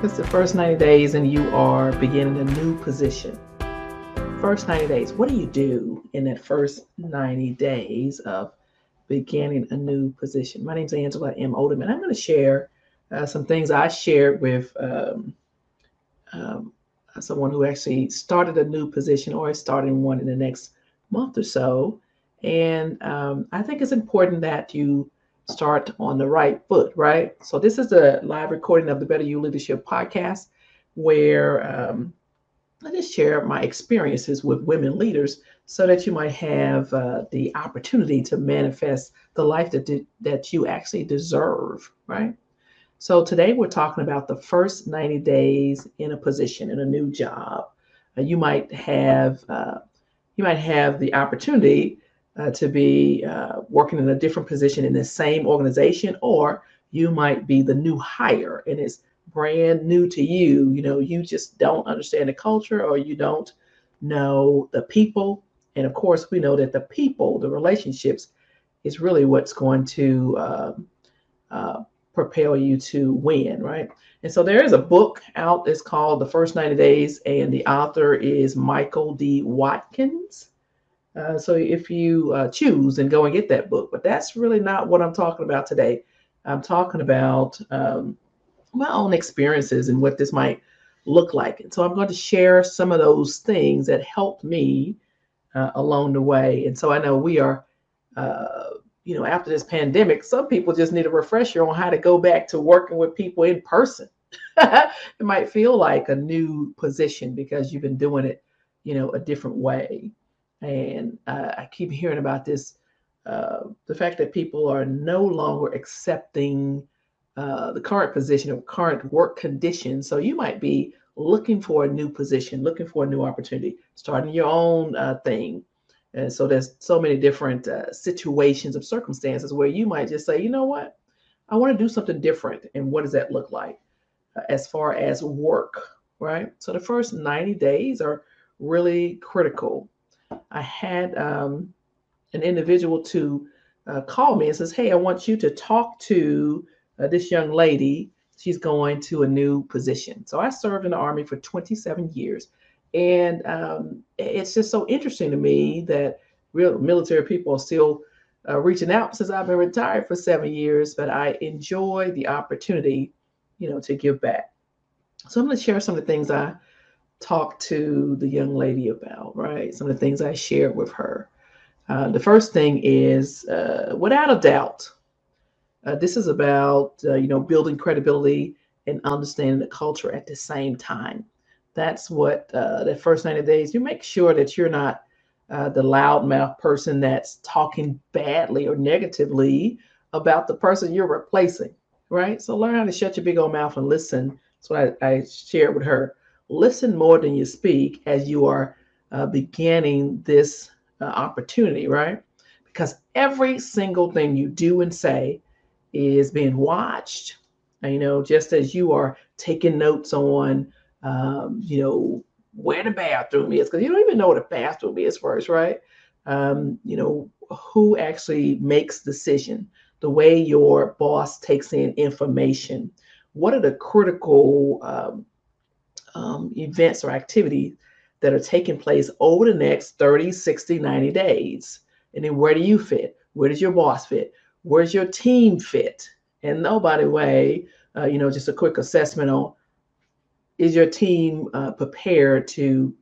It's the first 90 days, and you are beginning a new position. First 90 days. What do you do in that first 90 days of beginning a new position? My name is Angela M. Odom. I'm going to share uh, some things I shared with um, um, someone who actually started a new position or is starting one in the next month or so. And um, I think it's important that you start on the right foot, right? So this is a live recording of the Better U Leadership podcast where um, I just share my experiences with women leaders so that you might have uh, the opportunity to manifest the life that, that you actually deserve, right? So today we're talking about the first 90 days in a position in a new job. Uh, you might have uh, you might have the opportunity uh, to be uh, working in a different position in the same organization, or you might be the new hire and it's brand new to you. You know, you just don't understand the culture or you don't know the people. And of course, we know that the people, the relationships, is really what's going to uh, uh, propel you to win, right? And so there is a book out. It's called The First 90 Days, and the author is Michael D. Watkins. Uh, so if you uh, choose and go and get that book, but that's really not what I'm talking about today. I'm talking about um, my own experiences and what this might look like. And so I'm going to share some of those things that helped me uh, along the way. And so I know we are, uh, you know, after this pandemic, some people just need a refresher on how to go back to working with people in person. it might feel like a new position because you've been doing it, you know, a different way. And uh, I keep hearing about this uh, the fact that people are no longer accepting uh, the current position or current work conditions. So you might be looking for a new position, looking for a new opportunity, starting your own uh, thing. And so there's so many different uh, situations of circumstances where you might just say, you know what, I want to do something different. And what does that look like uh, as far as work, right? So the first 90 days are really critical I had um, an individual to uh, call me and says, "Hey, I want you to talk to uh, this young lady. She's going to a new position." So I served in the army for 27 years, and um, it's just so interesting to me that real military people are still uh, reaching out since I've been retired for seven years. But I enjoy the opportunity, you know, to give back. So I'm going to share some of the things I talk to the young lady about, right? Some of the things I shared with her. Uh, the first thing is, uh, without a doubt, uh, this is about uh, you know building credibility and understanding the culture at the same time. That's what uh, the first 90 days. You make sure that you're not uh, the loudmouth person that's talking badly or negatively about the person you're replacing, right? So learn how to shut your big old mouth and listen. That's what I, I shared with her listen more than you speak as you are uh, beginning this uh, opportunity, right? Because every single thing you do and say is being watched. And, you know, just as you are taking notes on, um, you know, where the bathroom is, because you don't even know what a bathroom is first, right? Um, you know, who actually makes decision, the way your boss takes in information. What are the critical um, um, events or activities that are taking place over the next 30, 60, 90 days. And then where do you fit? Where does your boss fit? Where's your team fit? And no, by the way, uh, you know, just a quick assessment on is your team uh, prepared to,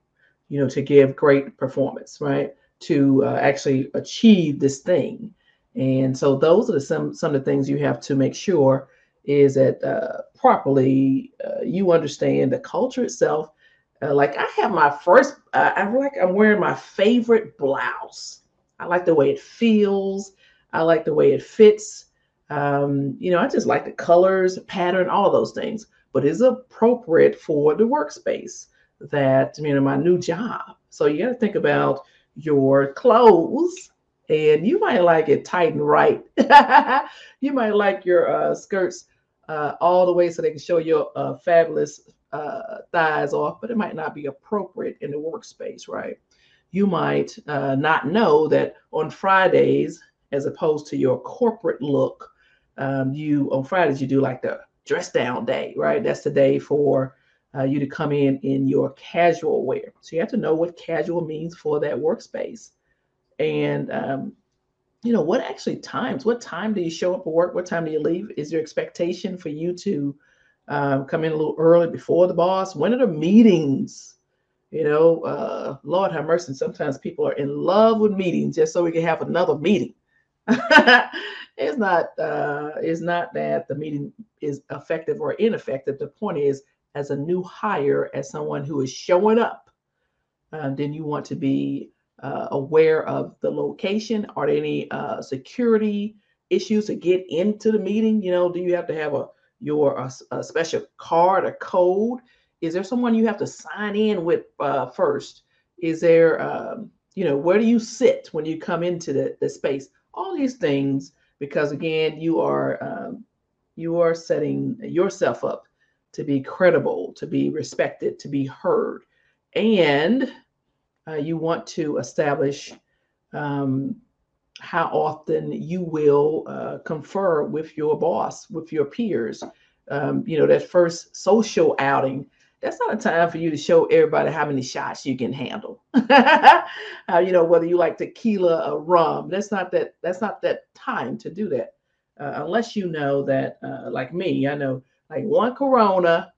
you know, to give great performance, right? To uh, actually achieve this thing. And so those are the, some some of the things you have to make sure is that uh, properly uh, you understand the culture itself. Uh, like I have my first, uh, I like I'm wearing my favorite blouse. I like the way it feels. I like the way it fits. Um, you know, I just like the colors, pattern, all those things. But is appropriate for the workspace that you know my new job. So you got to think about your clothes and you might like it tight and right. you might like your uh, skirts uh, all the way so they can show your uh, fabulous uh, thighs off, but it might not be appropriate in the workspace, right? You might uh, not know that on Fridays, as opposed to your corporate look, um, you on Fridays you do like the dress down day, right? That's the day for uh, you to come in in your casual wear. So you have to know what casual means for that workspace. And, um, you know, what actually times, what time do you show up for work? What time do you leave? Is there expectation for you to um, come in a little early before the boss? When are the meetings? You know, uh, Lord have mercy. Sometimes people are in love with meetings just so we can have another meeting. it's not. Uh, it's not that the meeting is effective or ineffective. The point is, as a new hire, as someone who is showing up, um, then you want to be uh, aware of the location. Are there any uh, security issues to get into the meeting? You know, do you have to have a your a, a special card, a code? Is there someone you have to sign in with uh, first? Is there, um, you know, where do you sit when you come into the, the space? All these things, because again, you are um, you are setting yourself up to be credible, to be respected, to be heard, and uh, you want to establish um, how often you will uh, confer with your boss, with your peers. Um, you know, that first social outing, that's not a time for you to show everybody how many shots you can handle. uh, you know, whether you like tequila or rum, that's not that. That's not that time to do that, uh, unless you know that, uh, like me, I know like one Corona,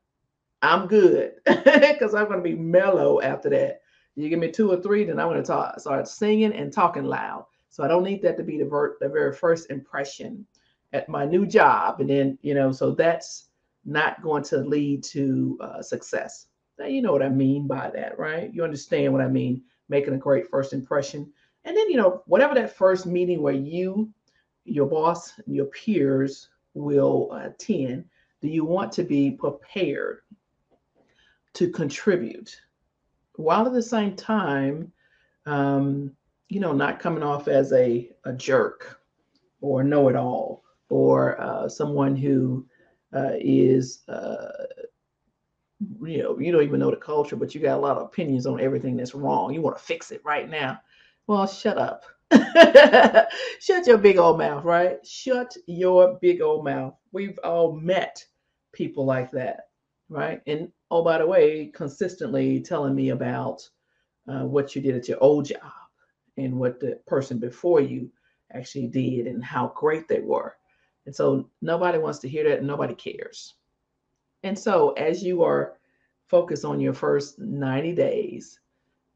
I'm good because I'm going to be mellow after that. You give me two or three, then I'm going to talk, start singing and talking loud. So I don't need that to be the, ver- the very first impression at my new job. And then, you know, so that's not going to lead to uh, success. Now, you know what I mean by that, right? You understand what I mean, making a great first impression. And then, you know, whatever that first meeting where you, your boss, and your peers will attend, do you want to be prepared to contribute while at the same time um, you know, not coming off as a, a jerk or know it all or uh, someone who uh, is, uh, you know, you don't even know the culture, but you got a lot of opinions on everything that's wrong. You want to fix it right now. Well, shut up. Shut your big old mouth, right? Shut your big old mouth. We've all met people like that, right? And oh, by the way, consistently telling me about uh, what you did at your old job and what the person before you actually did and how great they were. And so nobody wants to hear that nobody cares. And so as you are focused on your first 90 days,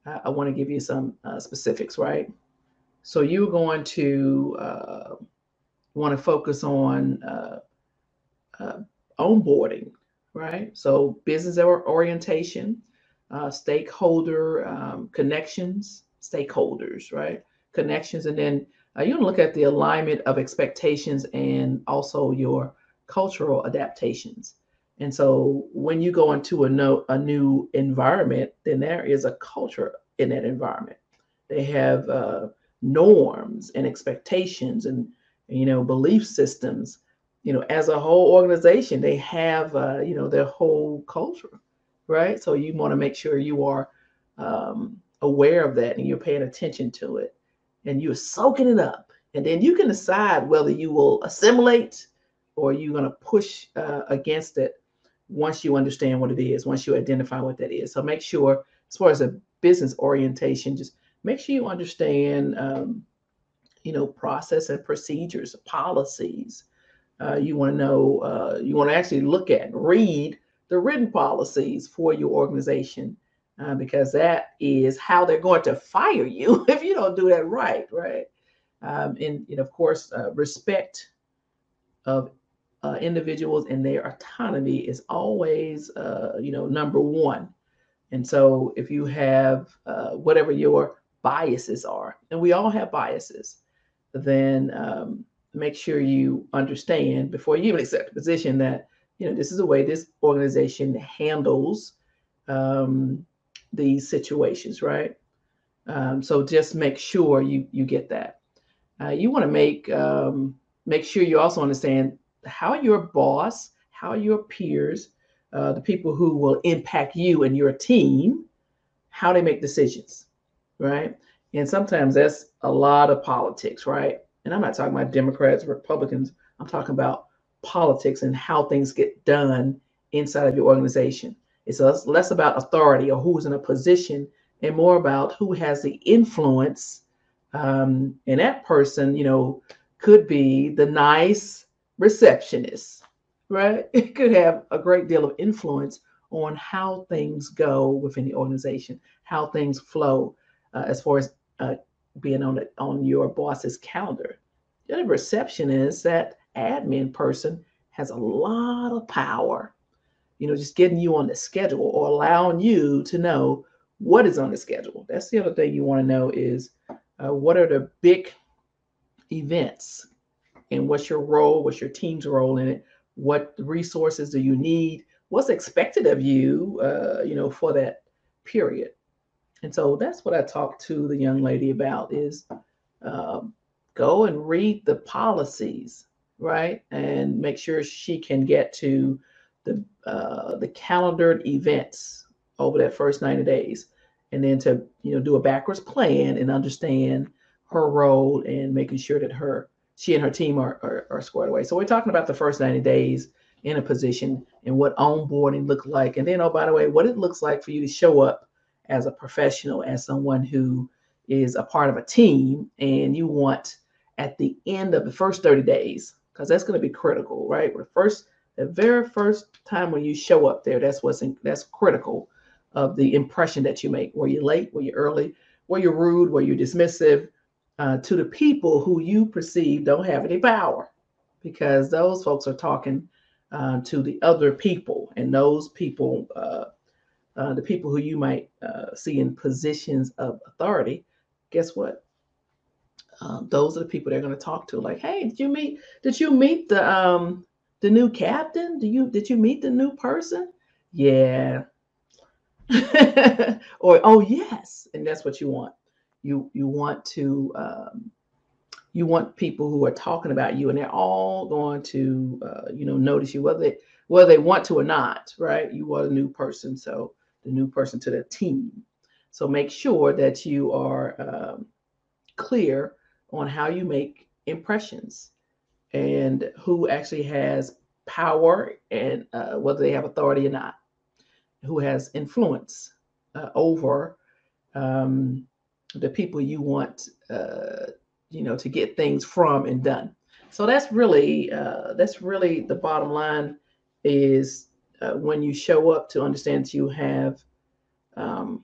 uh, I want to give you some uh, specifics, right? So you're going to uh, want to focus on uh, uh, onboarding, right? So business orientation, uh, stakeholder um, connections, stakeholders, right? Connections. And then uh, you want to look at the alignment of expectations and also your cultural adaptations. And so when you go into a, no, a new environment, then there is a culture in that environment. They have uh, norms and expectations and, you know, belief systems. You know, as a whole organization, they have, uh, you know, their whole culture, right? So you want to make sure you are um, aware of that and you're paying attention to it and you're soaking it up. And then you can decide whether you will assimilate or you're going to push uh, against it once you understand what it is, once you identify what that is. So make sure, as far as a business orientation, just make sure you understand, um, you know, process and procedures, policies. Uh, you want to know, uh, you want to actually look at, read the written policies for your organization uh, because that is how they're going to fire you if you don't do that right, right? Um, and, and, of course, uh, respect of uh, individuals and their autonomy is always, uh, you know, number one. And so, if you have whatever your biases are, and we all have biases, then um, make sure you understand before you even accept a position that you know this is the way this organization handles um, these situations, right? Um, so just make sure you you get that. Uh, you want to make um, make sure you also understand how your boss, how your peers, uh, the people who will impact you and your team, how they make decisions, right? And sometimes that's a lot of politics, right? And I'm not talking about Democrats, Republicans. I'm talking about politics and how things get done inside of your organization. It's less, about authority or who's in a position and more about who has the influence. Um, and that person, you know, could be the nice receptionist, right? It could have a great deal of influence on how things go within the organization, how things flow, uh, as far as uh, being on it on your boss's calendar. The other perception is that admin person, has a lot of power. You know, just getting you on the schedule or allowing you to know what is on the schedule. That's the other thing you want to know is uh, what are the big events and what's your role, what's your team's role in it, what resources do you need, what's expected of you, uh, you know, for that period. And so that's what I talked to the young lady about is um, go and read the policies, right, and make sure she can get to the uh, the calendared events over that first 90 days. And then to you know do a backwards plan and understand her role and making sure that her she and her team are, are, are squared away. So we're talking about the first 90 days in a position and what onboarding looked like. And then oh by the way what it looks like for you to show up as a professional as someone who is a part of a team and you want at the end of the first 30 days because that's going to be critical right the first the very first time when you show up there that's what's in, that's critical of the impression that you make. Were you late? Were you early? Were you rude? Were you dismissive uh, to the people who you perceive don't have any power? Because those folks are talking uh, to the other people, and those people, uh, uh the people who you might uh, see in positions of authority, guess what? Um, those are the people they're going to talk to. Like, hey, did you meet? Did you meet the um, the new captain? Do you did you meet the new person? Yeah, or oh yes and that's what you want you you want to um, you want people who are talking about you and they're all going to uh, you know notice you whether they whether they want to or not right you are a new person so the new person to the team so make sure that you are um, clear on how you make impressions and who actually has power and uh, whether they have authority or not who has influence uh, over um, the people you want, uh, you know, to get things from and done. So that's really uh, that's really the bottom line is uh, when you show up to understand that you have um,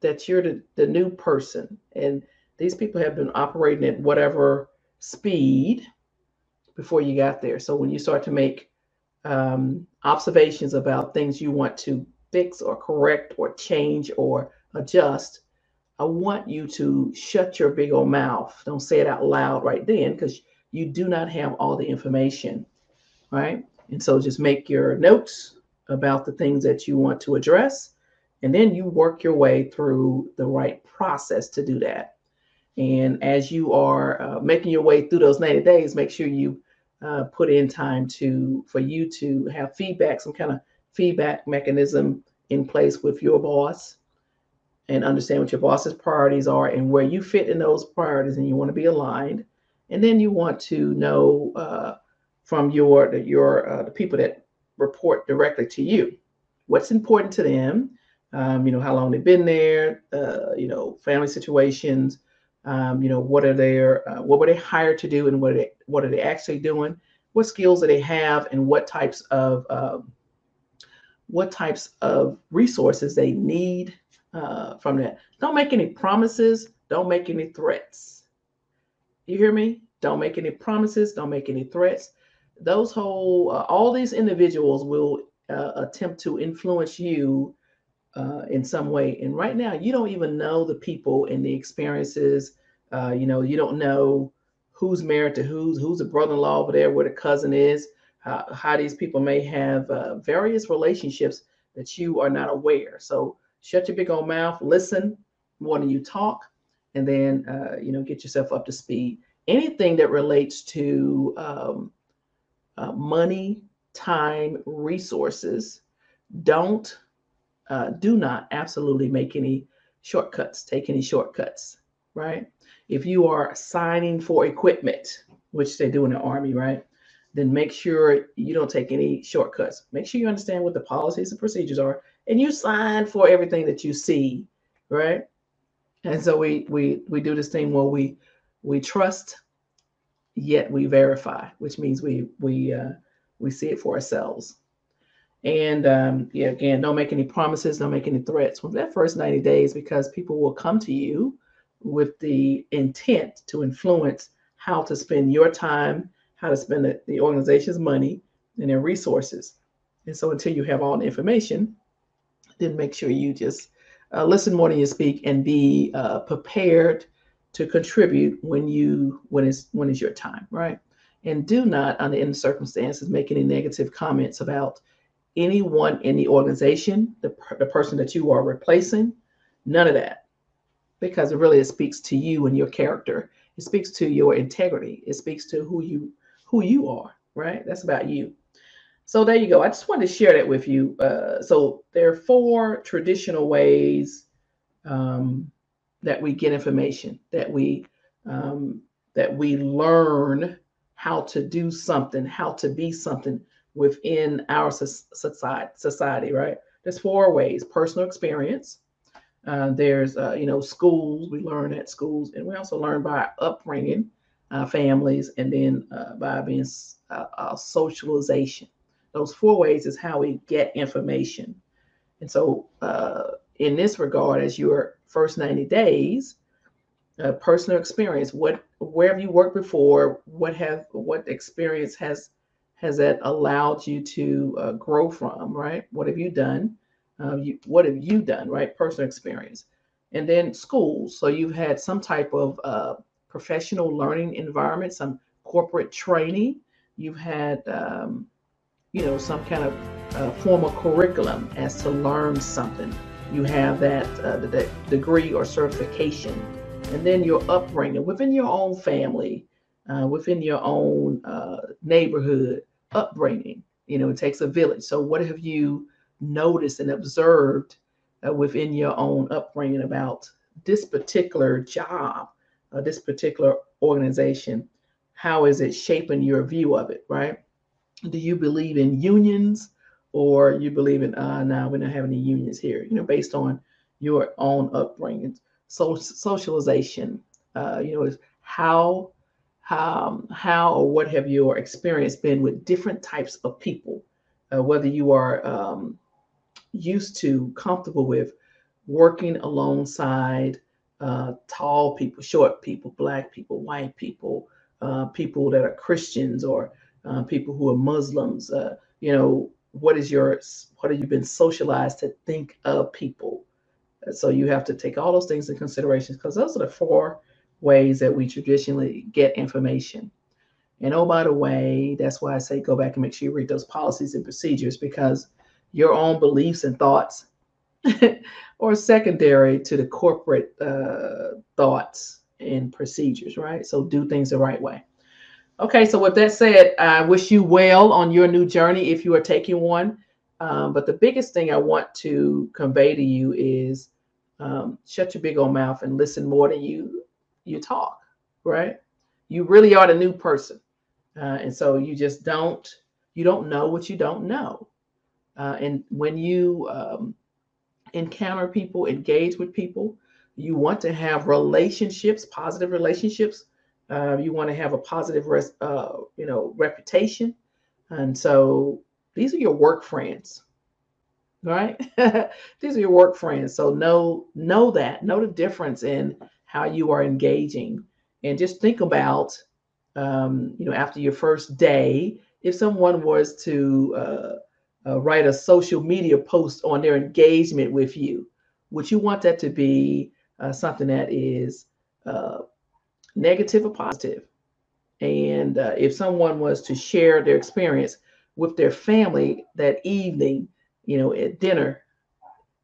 that you're the, the new person and these people have been operating at whatever speed before you got there. So when you start to make um, observations about things you want to fix or correct or change or adjust, I want you to shut your big old mouth. Don't say it out loud right then because you do not have all the information, right? And so just make your notes about the things that you want to address, and then you work your way through the right process to do that. And as you are uh, making your way through those 90 days, make sure you uh, put in time to for you to have feedback, some kind of feedback mechanism in place with your boss and understand what your boss's priorities are and where you fit in those priorities and you want to be aligned and then you want to know uh, from your your uh, the people that report directly to you. What's important to them um, you know how long they've been there uh, you know family situations um, you know what are their uh, what were they hired to do and what are they what are they actually doing? What skills do they have and what types of um, what types of resources they need uh, from that? Don't make any promises. Don't make any threats. You hear me? Don't make any promises. Don't make any threats those whole uh, all these individuals will uh, attempt to influence you uh, in some way. And right now, you don't even know the people and the experiences. Uh, you know, you don't know who's married to who's, who's a brother-in-law over there, where the cousin is, how, how these people may have uh, various relationships that you are not aware. So shut your big old mouth, listen more than you talk, and then uh, you know get yourself up to speed. Anything that relates to um, uh, money, time, resources, don't uh, do not absolutely make any shortcuts, take any shortcuts, right? If you are signing for equipment, which they do in the Army, right? then make sure you don't take any shortcuts. Make sure you understand what the policies and procedures are, and you sign for everything that you see, right? And so we we we do this thing where we we trust, yet we verify, which means we we uh, we see it for ourselves. And um, yeah, again, don't make any promises, don't make any threats for that first 90 days because people will come to you with the intent to influence how to spend your time, how to spend the, the organization's money and their resources. And so until you have all the information, then make sure you just uh, listen more than you speak and be uh, prepared to contribute when you when it's when it's your time, right? And do not, under any circumstances, make any negative comments about anyone in the organization, the, the person that you are replacing, none of that. Because it really it speaks to you and your character. It speaks to your integrity. It speaks to who you who you are, right? That's about you. So there you go. I just wanted to share that with you. Uh, so there are four traditional ways um, that we get information, that we um, that we learn how to do something, how to be something within our society, society, right? There's four ways: personal experience. Uh, there's, uh, you know, schools. We learn at schools, and we also learn by upbringing, uh, families, and then uh, by being uh, socialization. Those four ways is how we get information. And so, uh, in this regard, as your first 90 days, personal experience, what where have you worked before? What have what experience has has that allowed you to uh, grow from, right? What have you done? Uh, you, what have you done, right? Personal experience. And then schools. So you've had some type of uh, professional learning environment, some corporate training. You've had, um, you know, some kind of uh, formal curriculum as to learn something. You have that, uh, that degree or certification. And then your upbringing within your own family, uh, within your own neighborhood, upbringing. You know, it takes a village. So, what have you noticed and observed uh, within your own upbringing about this particular job, uh, this particular organization? How is it shaping your view of it, right? Do you believe in unions or you believe in, uh, no, we don't have any unions here, you know, based on your own upbringing? So, socialization, uh, you know, is how um, how or what have your experience been with different types of people, uh, whether you are um, used to, comfortable with working alongside uh, tall people, short people, black people, white people, uh, people that are Christians or uh, people who are Muslims. Uh, you know, what is your, what have you been socialized to think of people? So you have to take all those things in consideration because those are the four ways that we traditionally get information. And oh, by the way, that's why I say go back and make sure you read those policies and procedures because your own beliefs and thoughts are secondary to the corporate uh, thoughts and procedures, right? So do things the right way. Okay, so with that said, I wish you well on your new journey if you are taking one. Um, but the biggest thing I want to convey to you is um, shut your big old mouth and listen more than you you talk, right? You really are the new person. Uh, and so you just don't you don't know what you don't know. Uh, and when you um, encounter people, engage with people, you want to have relationships, positive relationships. Uh, you want to have a positive, res- uh, you know, reputation. And so these are your work friends, right? these are your work friends. So know know that, know the difference in how you are engaging, and just think about, um, you know, after your first day, if someone was to uh, uh, write a social media post on their engagement with you, would you want that to be uh, something that is uh, negative or positive? And uh, if someone was to share their experience with their family that evening, you know, at dinner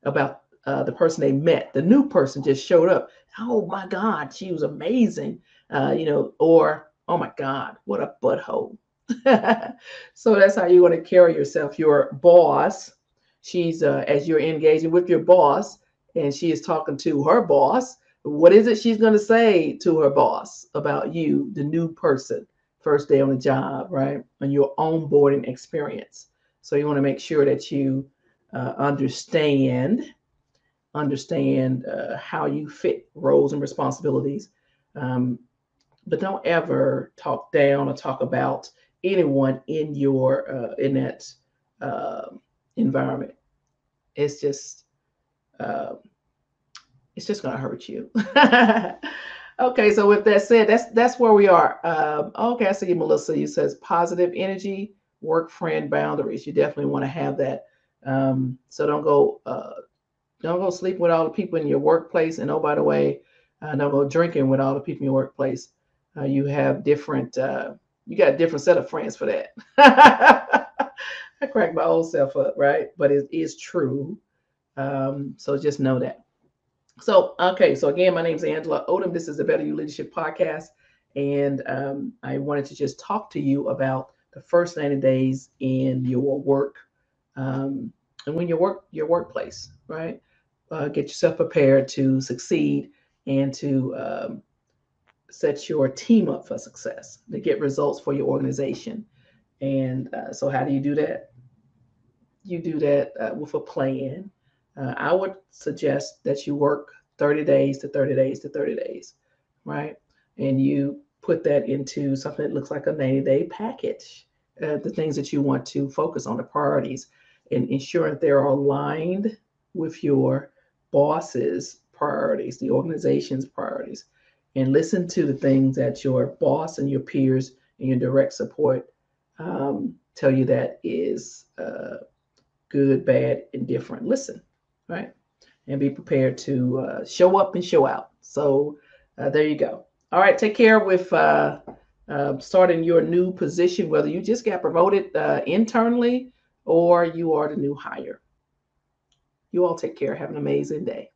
about uh, the person they met, the new person just showed up. Oh my God, she was amazing. Uh, you know, or oh my God, what a butthole. so that's how you want to carry yourself. Your boss, she's uh, as you're engaging with your boss, and she is talking to her boss. What is it she's going to say to her boss about you, the new person first day on the job, right? And your onboarding experience. So you want to make sure that you uh, understand understand uh, how you fit roles and responsibilities. Um, but don't ever talk down or talk about anyone in your uh, in that uh, environment. It's just uh, it's just gonna hurt you. okay, so with that said, that's that's where we are. Um, okay, I see you, Melissa. You says positive energy, work friend boundaries. You definitely want to have that. Um, so don't go uh, don't go sleep with all the people in your workplace. And oh, by the way, uh, don't go drinking with all the people in your workplace. Uh, you have different, uh, you got a different set of friends for that. I crack my old self up, right? But it is true. Um, so just know that. So, okay. So again, my name is Angela Odom. This is the Better U Leadership Podcast. And um, I wanted to just talk to you about the first 90 days in your work um, and when your work your workplace, right? uh, get yourself prepared to succeed and to um, set your team up for success to get results for your organization. And uh, so, how do you do that? You do that uh, with a plan. Uh, I would suggest that you work 30 days to 30 days to 30 days, right? And you put that into something that looks like a 90 day package. Uh, the things that you want to focus on, the priorities, and ensuring they're aligned with your boss's priorities, the organization's priorities, and listen to the things that your boss and your peers and your direct support um, tell you that is uh, good, bad, and different. Listen, right? And be prepared to uh, show up and show out. So uh, there you go. All right, take care with uh, uh, starting your new position, whether you just got promoted uh, internally or you are the new hire. You all take care. Have an amazing day.